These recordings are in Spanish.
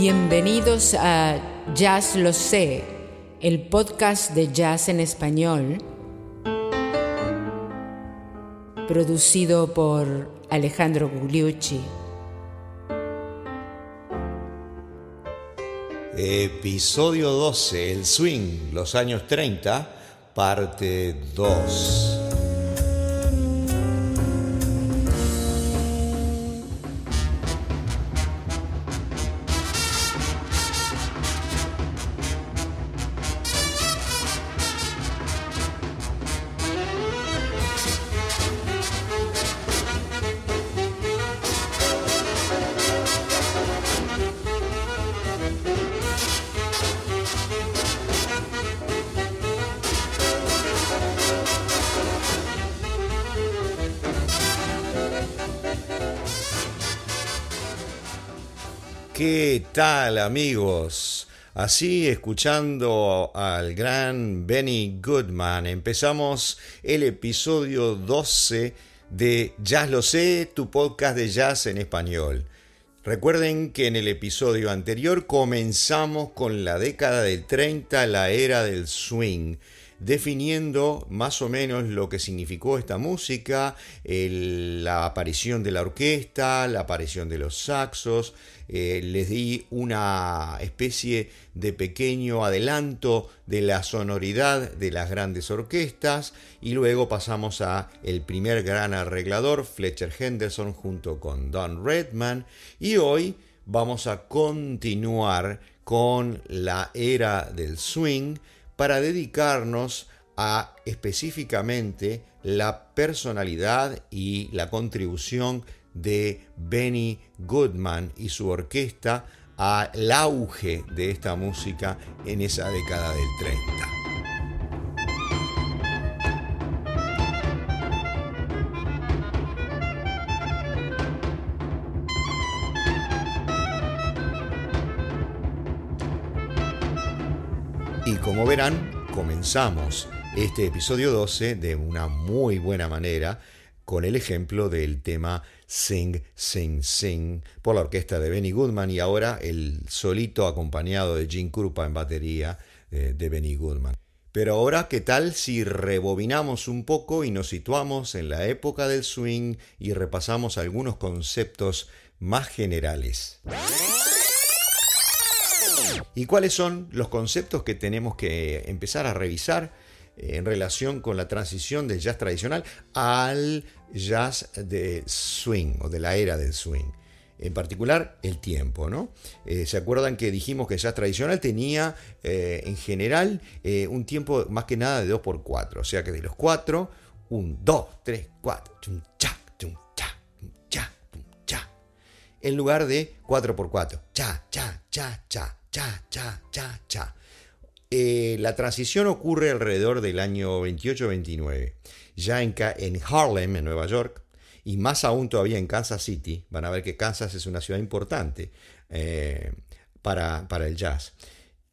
Bienvenidos a Jazz Lo Sé, el podcast de jazz en español, producido por Alejandro Gugliucci. Episodio 12, El Swing, los años 30, parte 2. ¿Qué tal amigos? Así, escuchando al gran Benny Goodman, empezamos el episodio 12 de Jazz Lo Sé, tu podcast de jazz en español. Recuerden que en el episodio anterior comenzamos con la década del 30, la era del swing definiendo más o menos lo que significó esta música, la aparición de la orquesta, la aparición de los saxos, eh, les di una especie de pequeño adelanto de la sonoridad de las grandes orquestas y luego pasamos a el primer gran arreglador, Fletcher Henderson junto con Don Redman. Y hoy vamos a continuar con la era del swing para dedicarnos a específicamente la personalidad y la contribución de Benny Goodman y su orquesta al auge de esta música en esa década del 30. Y como verán, comenzamos este episodio 12 de una muy buena manera con el ejemplo del tema Sing, Sing, Sing por la orquesta de Benny Goodman y ahora el solito acompañado de Jim Krupa en batería eh, de Benny Goodman. Pero ahora, ¿qué tal si rebobinamos un poco y nos situamos en la época del swing y repasamos algunos conceptos más generales? ¿Y cuáles son los conceptos que tenemos que empezar a revisar en relación con la transición del jazz tradicional al jazz de swing o de la era del swing? En particular, el tiempo, ¿no? Eh, ¿Se acuerdan que dijimos que el jazz tradicional tenía eh, en general un tiempo más que nada de 2x4? O sea que de los 4, 1, 2, 3, 4, chum, cha. En lugar de 4x4, cha, cha, cha, cha cha, cha, cha, cha. Eh, la transición ocurre alrededor del año 28-29, ya en, en Harlem, en Nueva York, y más aún todavía en Kansas City. Van a ver que Kansas es una ciudad importante eh, para, para el jazz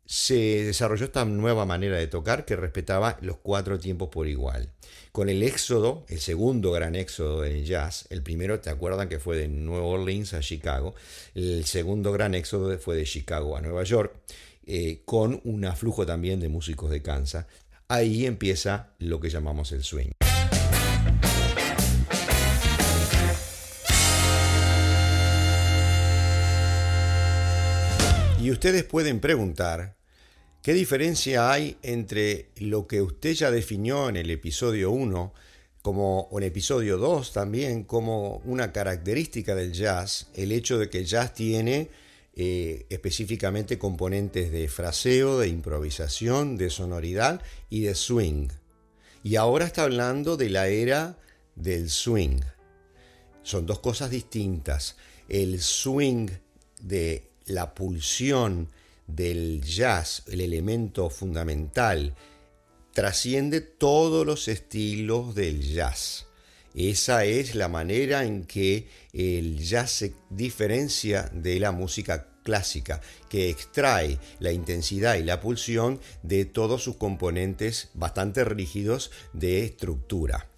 se desarrolló esta nueva manera de tocar que respetaba los cuatro tiempos por igual. Con el éxodo, el segundo gran éxodo del jazz, el primero, ¿te acuerdan que fue de Nueva Orleans a Chicago? El segundo gran éxodo fue de Chicago a Nueva York, eh, con un aflujo también de músicos de Kansas. Ahí empieza lo que llamamos el swing. Y ustedes pueden preguntar, ¿Qué diferencia hay entre lo que usted ya definió en el episodio 1 como en episodio 2 también como una característica del jazz, el hecho de que el jazz tiene eh, específicamente componentes de fraseo, de improvisación, de sonoridad y de swing. Y ahora está hablando de la era del swing. Son dos cosas distintas. El swing de la pulsión, del jazz, el elemento fundamental, trasciende todos los estilos del jazz. Esa es la manera en que el jazz se diferencia de la música clásica, que extrae la intensidad y la pulsión de todos sus componentes bastante rígidos de estructura.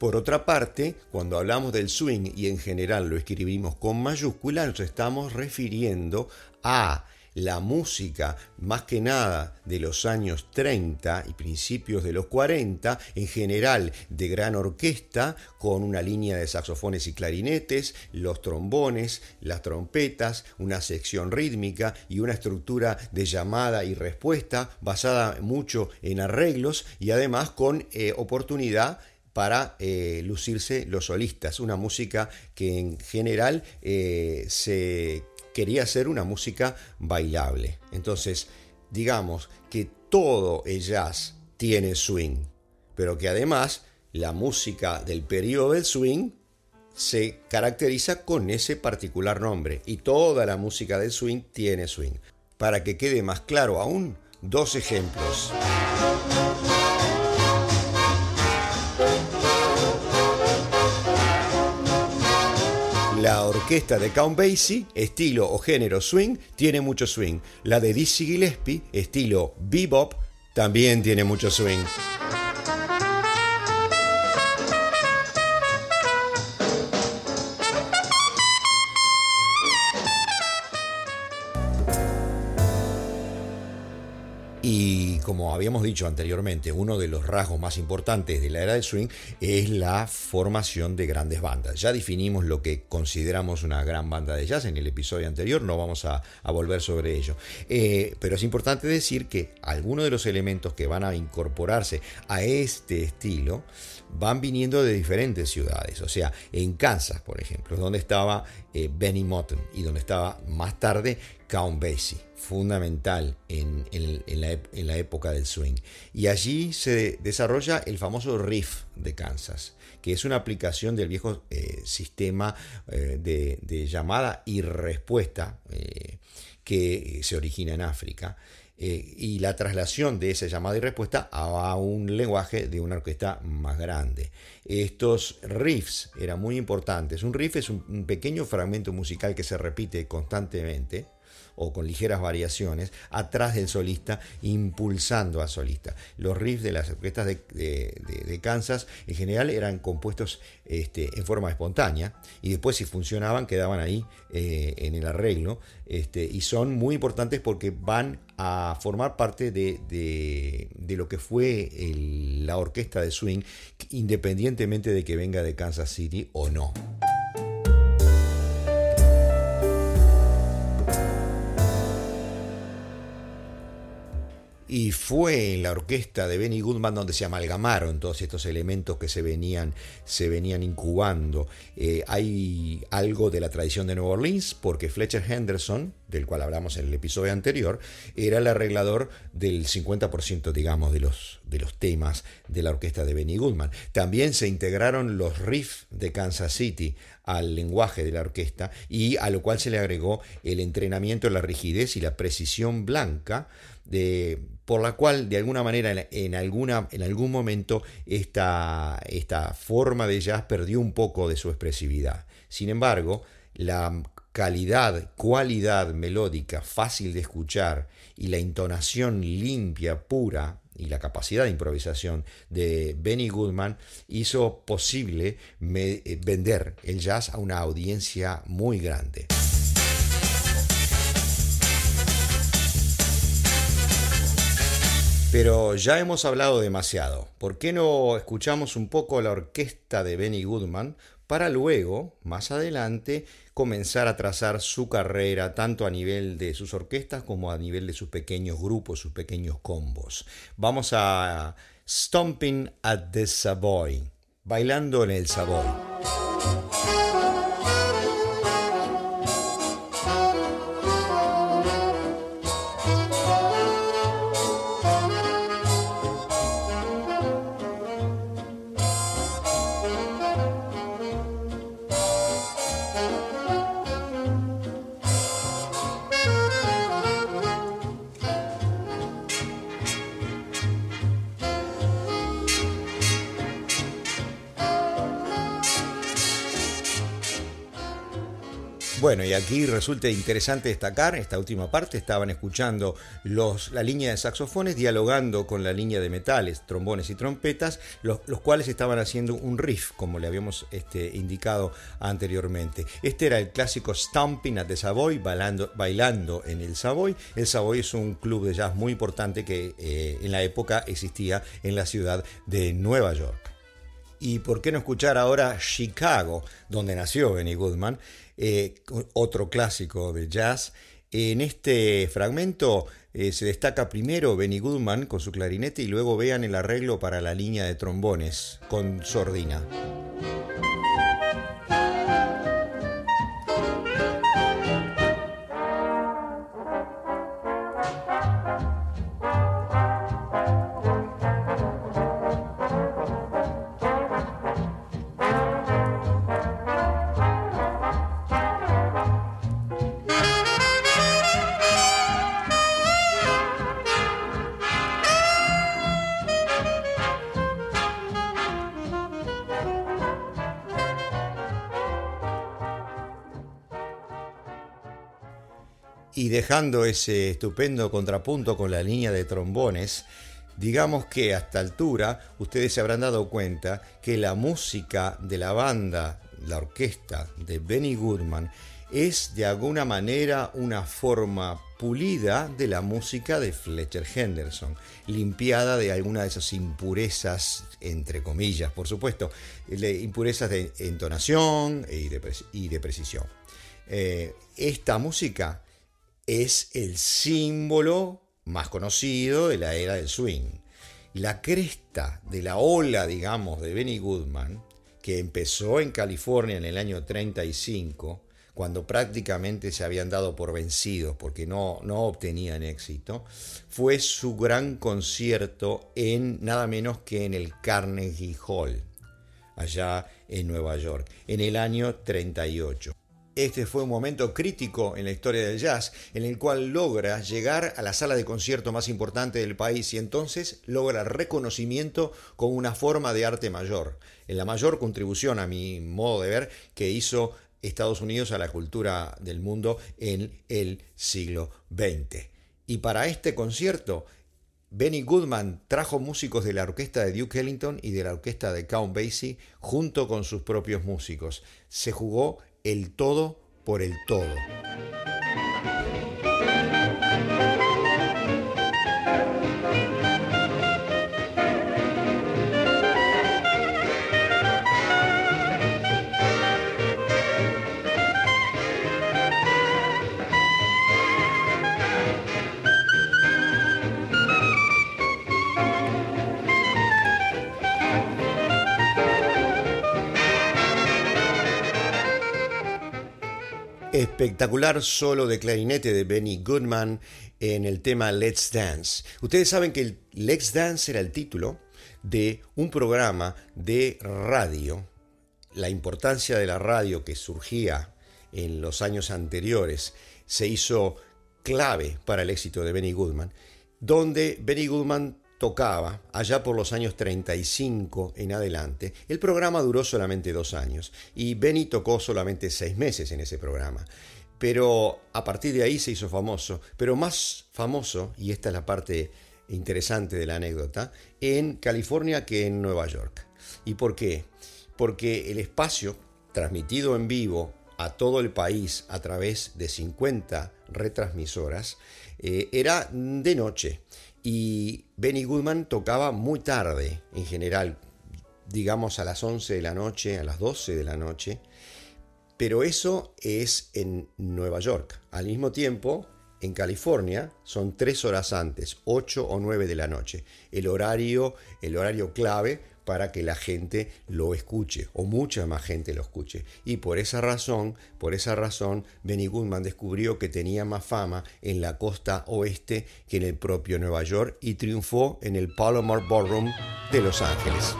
Por otra parte, cuando hablamos del swing y en general lo escribimos con mayúscula, nos estamos refiriendo a la música, más que nada de los años 30 y principios de los 40, en general de gran orquesta, con una línea de saxofones y clarinetes, los trombones, las trompetas, una sección rítmica y una estructura de llamada y respuesta basada mucho en arreglos y además con eh, oportunidad para eh, lucirse los solistas, una música que en general eh, se quería hacer una música bailable. Entonces, digamos que todo el jazz tiene swing, pero que además la música del periodo del swing se caracteriza con ese particular nombre y toda la música del swing tiene swing. Para que quede más claro aún, dos ejemplos. La orquesta de Count Basie, estilo o género swing, tiene mucho swing. La de Dizzy Gillespie, estilo bebop, también tiene mucho swing. Habíamos dicho anteriormente, uno de los rasgos más importantes de la era del swing es la formación de grandes bandas. Ya definimos lo que consideramos una gran banda de jazz en el episodio anterior, no vamos a, volver sobre ello. Eh, pero es importante decir que algunos de los elementos que van a incorporarse a este estilo van viniendo de diferentes ciudades. O sea, en Kansas, por ejemplo, donde estaba eh, Benny Motten y donde estaba más tarde Count Basie, fundamental en, la, época del swing. Y allí se desarrolla el famoso riff de Kansas, que es una aplicación del viejo eh, sistema eh, de, llamada y respuesta que se origina en África. Eh, y la traslación de esa llamada y respuesta a un lenguaje de una orquesta más grande. Estos riffs eran muy importantes. Un riff es un pequeño fragmento musical que se repite constantemente o con ligeras variaciones atrás del solista, impulsando al solista. Los riffs de las orquestas de, Kansas en general eran compuestos este, en forma espontánea y después si funcionaban quedaban ahí eh, en el arreglo este, y son muy importantes porque van a formar parte de, lo que fue la orquesta de swing independientemente de que venga de Kansas City o no. Y fue en la orquesta de Benny Goodman donde se amalgamaron todos estos elementos que se venían, se venían incubando. Eh, hay algo de la tradición de Nueva Orleans porque Fletcher Henderson, del cual hablamos en el episodio anterior, era el arreglador del 50% digamos de los, de los temas de la orquesta de Benny Goodman. También se integraron los riffs de Kansas City al lenguaje de la orquesta y a lo cual se le agregó el entrenamiento, la rigidez y la precisión blanca de, por la cual de alguna manera en, alguna, en algún momento esta, esta forma de jazz perdió un poco de su expresividad. Sin embargo, la calidad, cualidad melódica fácil de escuchar y la entonación limpia, pura y la capacidad de improvisación de Benny Goodman hizo posible eh, vender el jazz a una audiencia muy grande. Pero ya hemos hablado demasiado. ¿Por qué no escuchamos un poco la orquesta de Benny Goodman para luego, más adelante, comenzar a trazar su carrera tanto a nivel de sus orquestas como a nivel de sus pequeños grupos, sus pequeños combos? Vamos a Stomping at the Savoy, bailando en el Savoy. Bueno, y aquí resulta interesante destacar, esta última parte, estaban escuchando los, la línea de saxofones dialogando con la línea de metales, trombones y trompetas, los, cuales estaban haciendo un riff, como le habíamos este, indicado anteriormente. Este era el clásico Stomping at the Savoy, bailando, en el Savoy. El Savoy es un club de jazz muy importante que eh, en la época existía en la ciudad de Nueva York. Y por qué no escuchar ahora Chicago, donde nació Benny Goodman, eh, otro clásico de jazz. En este fragmento eh, se destaca primero Benny Goodman con su clarinete y luego vean el arreglo para la línea de trombones con sordina. Dejando ese estupendo contrapunto con la línea de trombones, digamos que a esta altura ustedes se habrán dado cuenta que la música de la banda, la orquesta de Benny Goodman, es de alguna manera una forma pulida de la música de Fletcher Henderson, limpiada de alguna de esas impurezas, entre comillas, por supuesto, impurezas de entonación y de, precisión. Eh, esta música es el símbolo más conocido de la era del swing. La cresta de la ola, digamos, de Benny Goodman, que empezó en California en el año 35, cuando prácticamente se habían dado por vencidos porque no, no obtenían éxito, fue su gran concierto en nada menos que en el Carnegie Hall, allá en Nueva York, en el año 38. Este fue un momento crítico en la historia del jazz, en el cual logra llegar a la sala de concierto más importante del país y entonces logra reconocimiento con una forma de arte mayor, en la mayor contribución a mi modo de ver que hizo Estados Unidos a la cultura del mundo en el siglo XX. Y para este concierto, Benny Goodman trajo músicos de la orquesta de Duke Ellington y de la orquesta de Count Basie junto con sus propios músicos. Se jugó el todo por el todo. Espectacular solo de clarinete de Benny Goodman en el tema Let's Dance. Ustedes saben que el Let's Dance era el título de un programa de radio. La importancia de la radio que surgía en los años anteriores se hizo clave para el éxito de Benny Goodman, donde Benny Goodman tocaba allá por los años 35 en adelante. El programa duró solamente dos años y Benny tocó solamente seis meses en ese programa. Pero a partir de ahí se hizo famoso, pero más famoso, y esta es la parte interesante de la anécdota, en California que en Nueva York. ¿Y por qué? Porque el espacio transmitido en vivo a todo el país a través de 50 retransmisoras eh, era de noche y Benny Goodman tocaba muy tarde, en general, digamos a las 11 de la noche, a las 12 de la noche, pero eso es en Nueva York. Al mismo tiempo, en California son tres horas antes, 8 o 9 de la noche, el horario, el horario clave para que la gente lo escuche o mucha más gente lo escuche. Y por esa razón, por esa razón, Benny Goodman descubrió que tenía más fama en la costa oeste que en el propio Nueva York y triunfó en el Palomar Ballroom de Los Ángeles.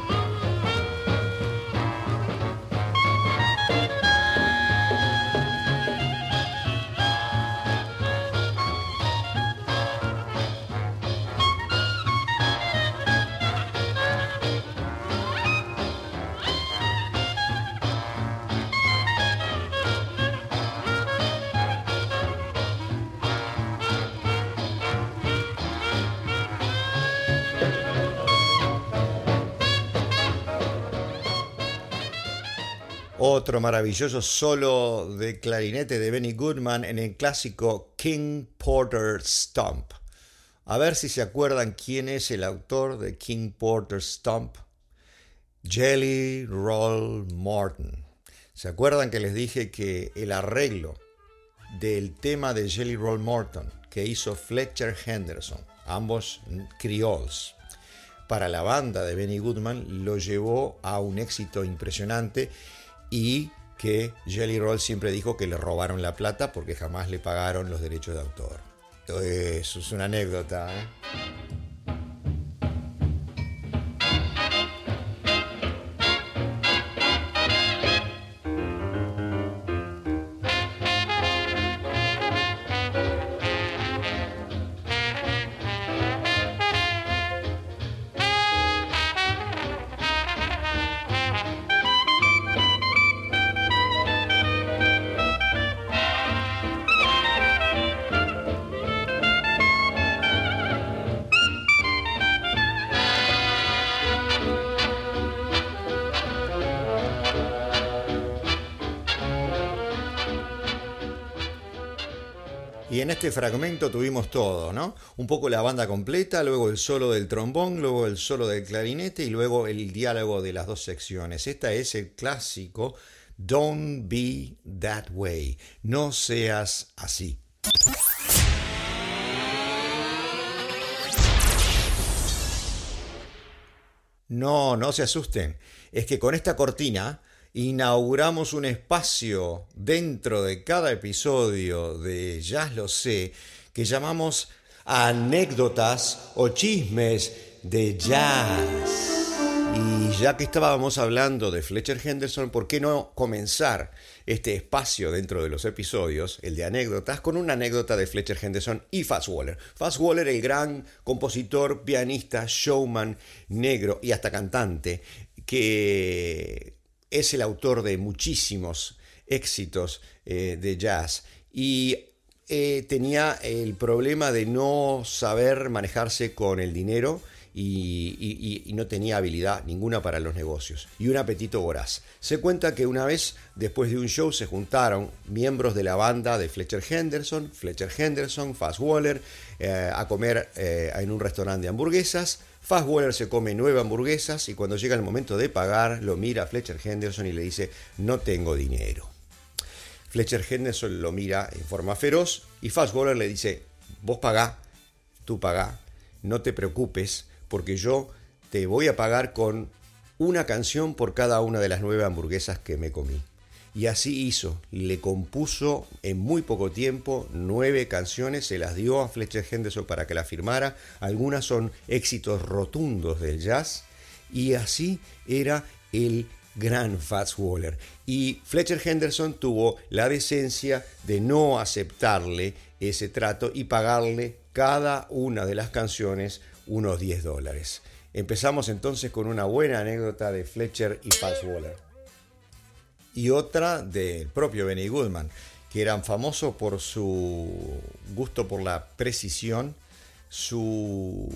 Otro maravilloso solo de clarinete de Benny Goodman en el clásico King Porter Stomp. A ver si se acuerdan quién es el autor de King Porter Stomp. Jelly Roll Morton. ¿Se acuerdan que les dije que el arreglo del tema de Jelly Roll Morton que hizo Fletcher Henderson, ambos crioles, para la banda de Benny Goodman lo llevó a un éxito impresionante y que Jelly Roll siempre dijo que le robaron la plata porque jamás le pagaron los derechos de autor. Eso es una anécdota. ¿eh? Fragmento tuvimos todo, ¿no? Un poco la banda completa, luego el solo del trombón, luego el solo del clarinete y luego el diálogo de las dos secciones. Esta es el clásico Don't be that way. No seas así. No, no se asusten. Es que con esta cortina inauguramos un espacio dentro de cada episodio de Jazz lo sé que llamamos anécdotas o chismes de jazz. Y ya que estábamos hablando de Fletcher Henderson, ¿por qué no comenzar este espacio dentro de los episodios, el de anécdotas, con una anécdota de Fletcher Henderson y Fats Waller? Waller, el gran compositor, pianista, showman, negro y hasta cantante, que es el autor de muchísimos éxitos eh, de jazz y eh, tenía el problema de no saber manejarse con el dinero y, no tenía habilidad ninguna para los negocios y un apetito voraz. Se cuenta que una vez después de un show se juntaron miembros de la banda de Fletcher Henderson, Fletcher Henderson, Fast Waller, eh, a comer en un restaurante de hamburguesas. Fast Waller se come nueve hamburguesas y cuando llega el momento de pagar lo mira a Fletcher Henderson y le dice no tengo dinero. Fletcher Henderson lo mira en forma feroz y Fast Waller le dice vos pagá, tú pagá, no te preocupes porque yo te voy a pagar con una canción por cada una de las nueve hamburguesas que me comí. Y así hizo, le compuso en muy poco tiempo nueve canciones, se las dio a Fletcher Henderson para que la firmara, algunas son éxitos rotundos del jazz, y así era el gran Fats Waller. Y Fletcher Henderson tuvo la decencia de no aceptarle ese trato y pagarle cada una de las canciones unos 10 dólares. Empezamos entonces con una buena anécdota de Fletcher y Fats Waller y otra del propio Benny Goodman, que eran famosos por su gusto por la precisión, su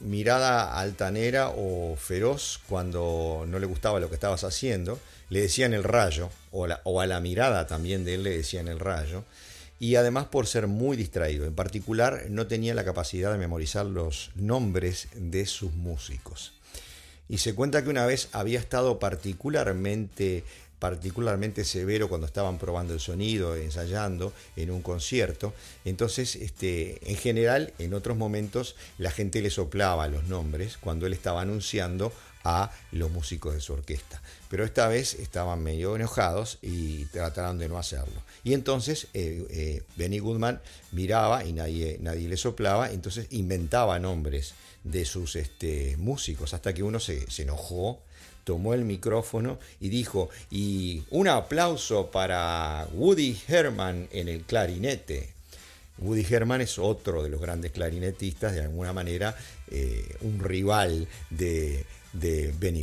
mirada altanera o feroz cuando no le gustaba lo que estabas haciendo, le decían el rayo, o, o a la mirada también de él le decían el rayo, y además por ser muy distraído. En particular, no tenía la capacidad de memorizar los nombres de sus músicos. Y se cuenta que una vez había estado particularmente particularmente severo cuando estaban probando el sonido, ensayando en un concierto. Entonces, este, en general, en otros momentos, la gente le soplaba los nombres cuando él estaba anunciando a los músicos de su orquesta. Pero esta vez estaban medio enojados y trataron de no hacerlo. Y entonces eh, eh, Benny Goodman miraba y nadie, nadie le soplaba, entonces inventaba nombres de sus este, músicos, hasta que uno se, se enojó tomó el micrófono y dijo, y un aplauso para Woody Herman en el clarinete. Woody Herman es otro de los grandes clarinetistas, de alguna manera eh, un rival de, de Benny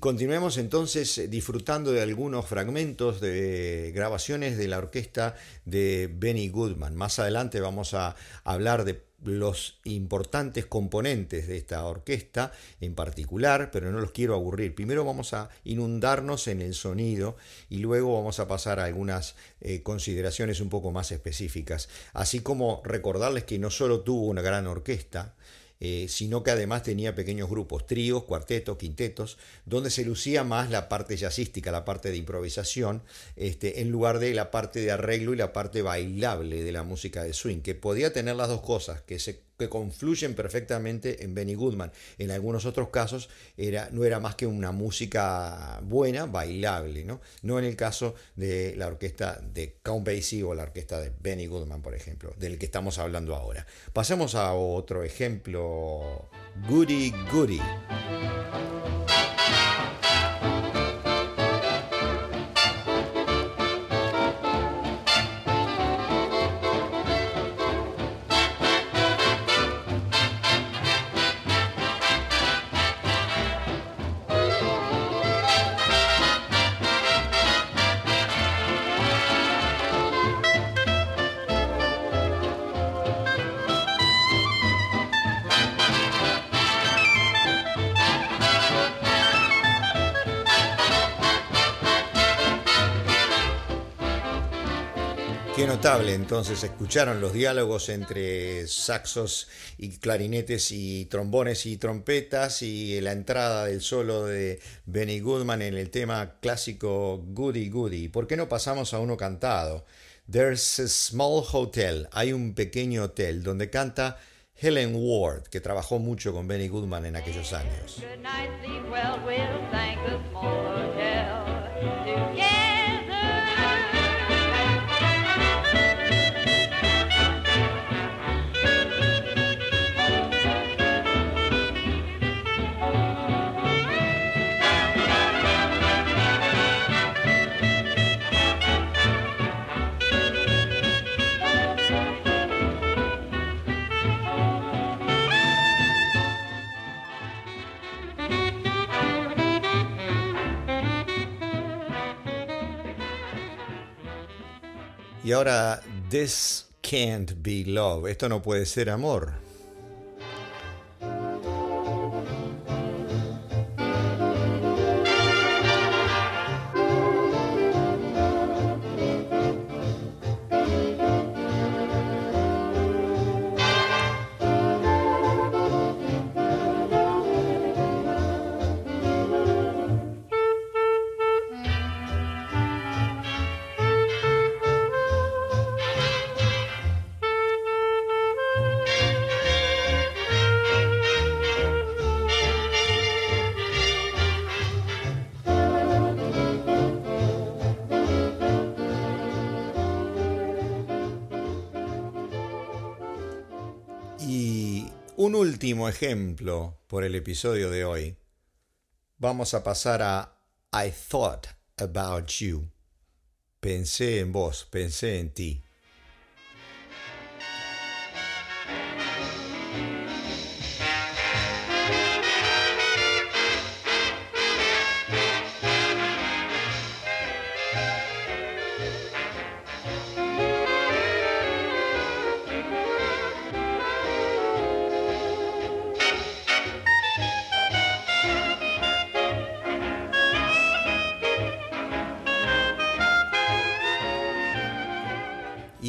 continuemos entonces disfrutando de algunos fragmentos de grabaciones de la orquesta de Benny Goodman. Más adelante vamos a hablar de los importantes componentes de esta orquesta en particular, pero no los quiero aburrir. Primero vamos a inundarnos en el sonido y luego vamos a pasar a algunas eh, consideraciones un poco más específicas. Así como recordarles que no solo tuvo una gran orquesta, eh, sino que además tenía pequeños grupos, tríos, cuartetos, quintetos, donde se lucía más la parte jazzística, la parte de improvisación, este, en lugar de la parte de arreglo y la parte bailable de la música de swing, que podía tener las dos cosas, que se que confluyen perfectamente en Benny Goodman. En algunos otros casos era, no era más que una música buena, bailable, ¿no? No en el caso de la orquesta de Count Basie o la orquesta de Benny Goodman, por ejemplo, del que estamos hablando ahora. Pasemos a otro ejemplo, Goody Goody. Notable entonces, escucharon los diálogos entre saxos y clarinetes y trombones y trompetas y la entrada del solo de Benny Goodman en el tema clásico Goody Goody. ¿Por qué no pasamos a uno cantado? There's a small hotel, hay un pequeño hotel donde canta Helen Ward, que trabajó mucho con Benny Goodman en aquellos años. Y ahora, This Can't Be Love. Esto no puede ser amor. Último ejemplo por el episodio de hoy, vamos a pasar a I thought about you. Pensé en vos, pensé en ti.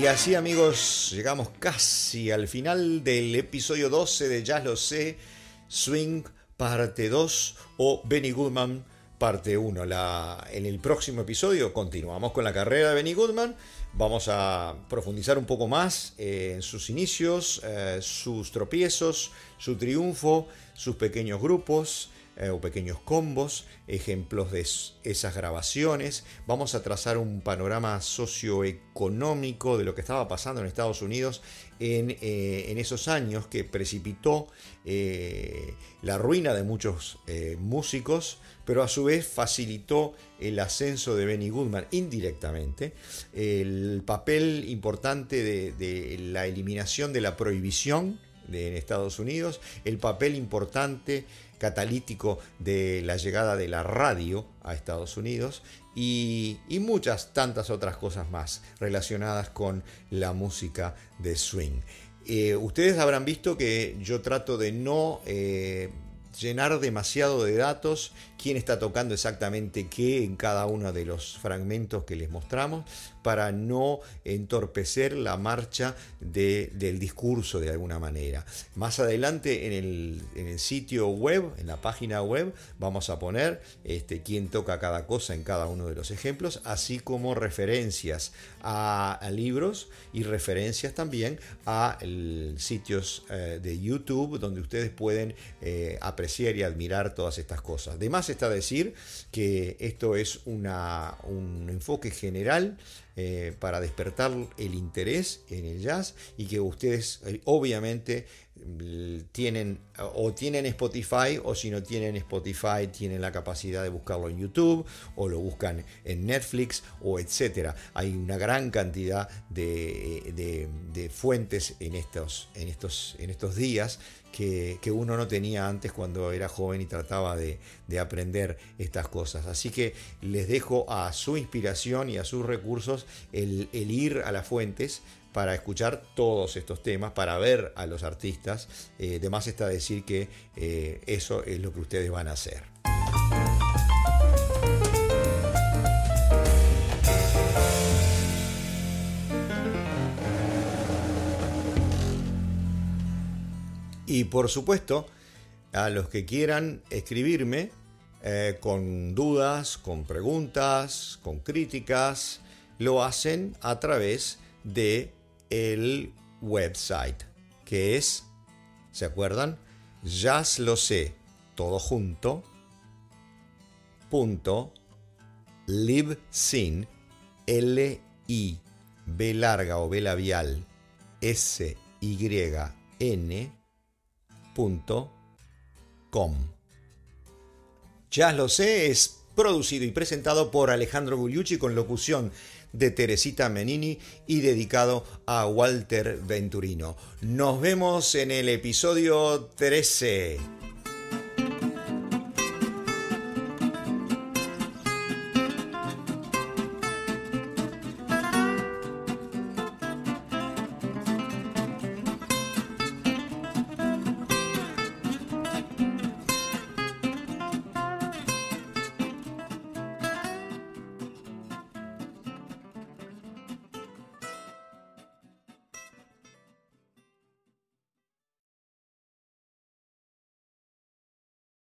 Y así amigos, llegamos casi al final del episodio 12 de Ya lo sé, Swing parte 2 o Benny Goodman parte 1. La, en el próximo episodio continuamos con la carrera de Benny Goodman. Vamos a profundizar un poco más en sus inicios, eh, sus tropiezos, su triunfo, sus pequeños grupos, eh, o pequeños combos, ejemplos de esas grabaciones. Vamos a trazar un panorama socioeconómico de lo que estaba pasando en Estados Unidos en, eh, esos años que precipitó eh, la ruina de muchos músicos, pero a su vez facilitó el ascenso de Benny Goodman indirectamente, el papel importante de, la eliminación de la prohibición en Estados Unidos, el papel importante catalítico de la llegada de la radio a Estados Unidos y, muchas tantas otras cosas más relacionadas con la música de swing. Eh, ustedes habrán visto que yo trato de no eh, llenar demasiado de datos quién está tocando exactamente qué en cada uno de los fragmentos que les mostramos, para no entorpecer la marcha del discurso de alguna manera. Más adelante en el, sitio web, en la página web, vamos a poner este, quién toca cada cosa en cada uno de los ejemplos, así como referencias a, libros y referencias también a sitios eh, de YouTube donde ustedes pueden eh, apreciar y admirar todas estas cosas. Además, está decir que esto es un enfoque general eh, para despertar el interés en el jazz y que ustedes eh, obviamente tienen o tienen Spotify o si no tienen Spotify tienen la capacidad de buscarlo en YouTube o lo buscan en Netflix o etcétera. Hay una gran cantidad de, de, fuentes en estos, en, estos, en estos días que, uno no tenía antes cuando era joven y trataba de, aprender estas cosas. Así que les dejo a su inspiración y a sus recursos el, ir a las fuentes para escuchar todos estos temas, para ver a los artistas. Eh, de más está decir que eh, eso es lo que ustedes van a hacer. Y por supuesto, a los que quieran escribirme eh, con dudas, con preguntas, con críticas, lo hacen a través de el website, que es, ¿se acuerdan? Ya lo sé, todo junto, punto, libsyn, L, I, B larga o B labial, S, Y, N, com. Ya lo sé, es producido y presentado por Alejandro Gugliucci con locución de Teresita Menini y dedicado a Walter Venturino. Nos vemos en el episodio 13.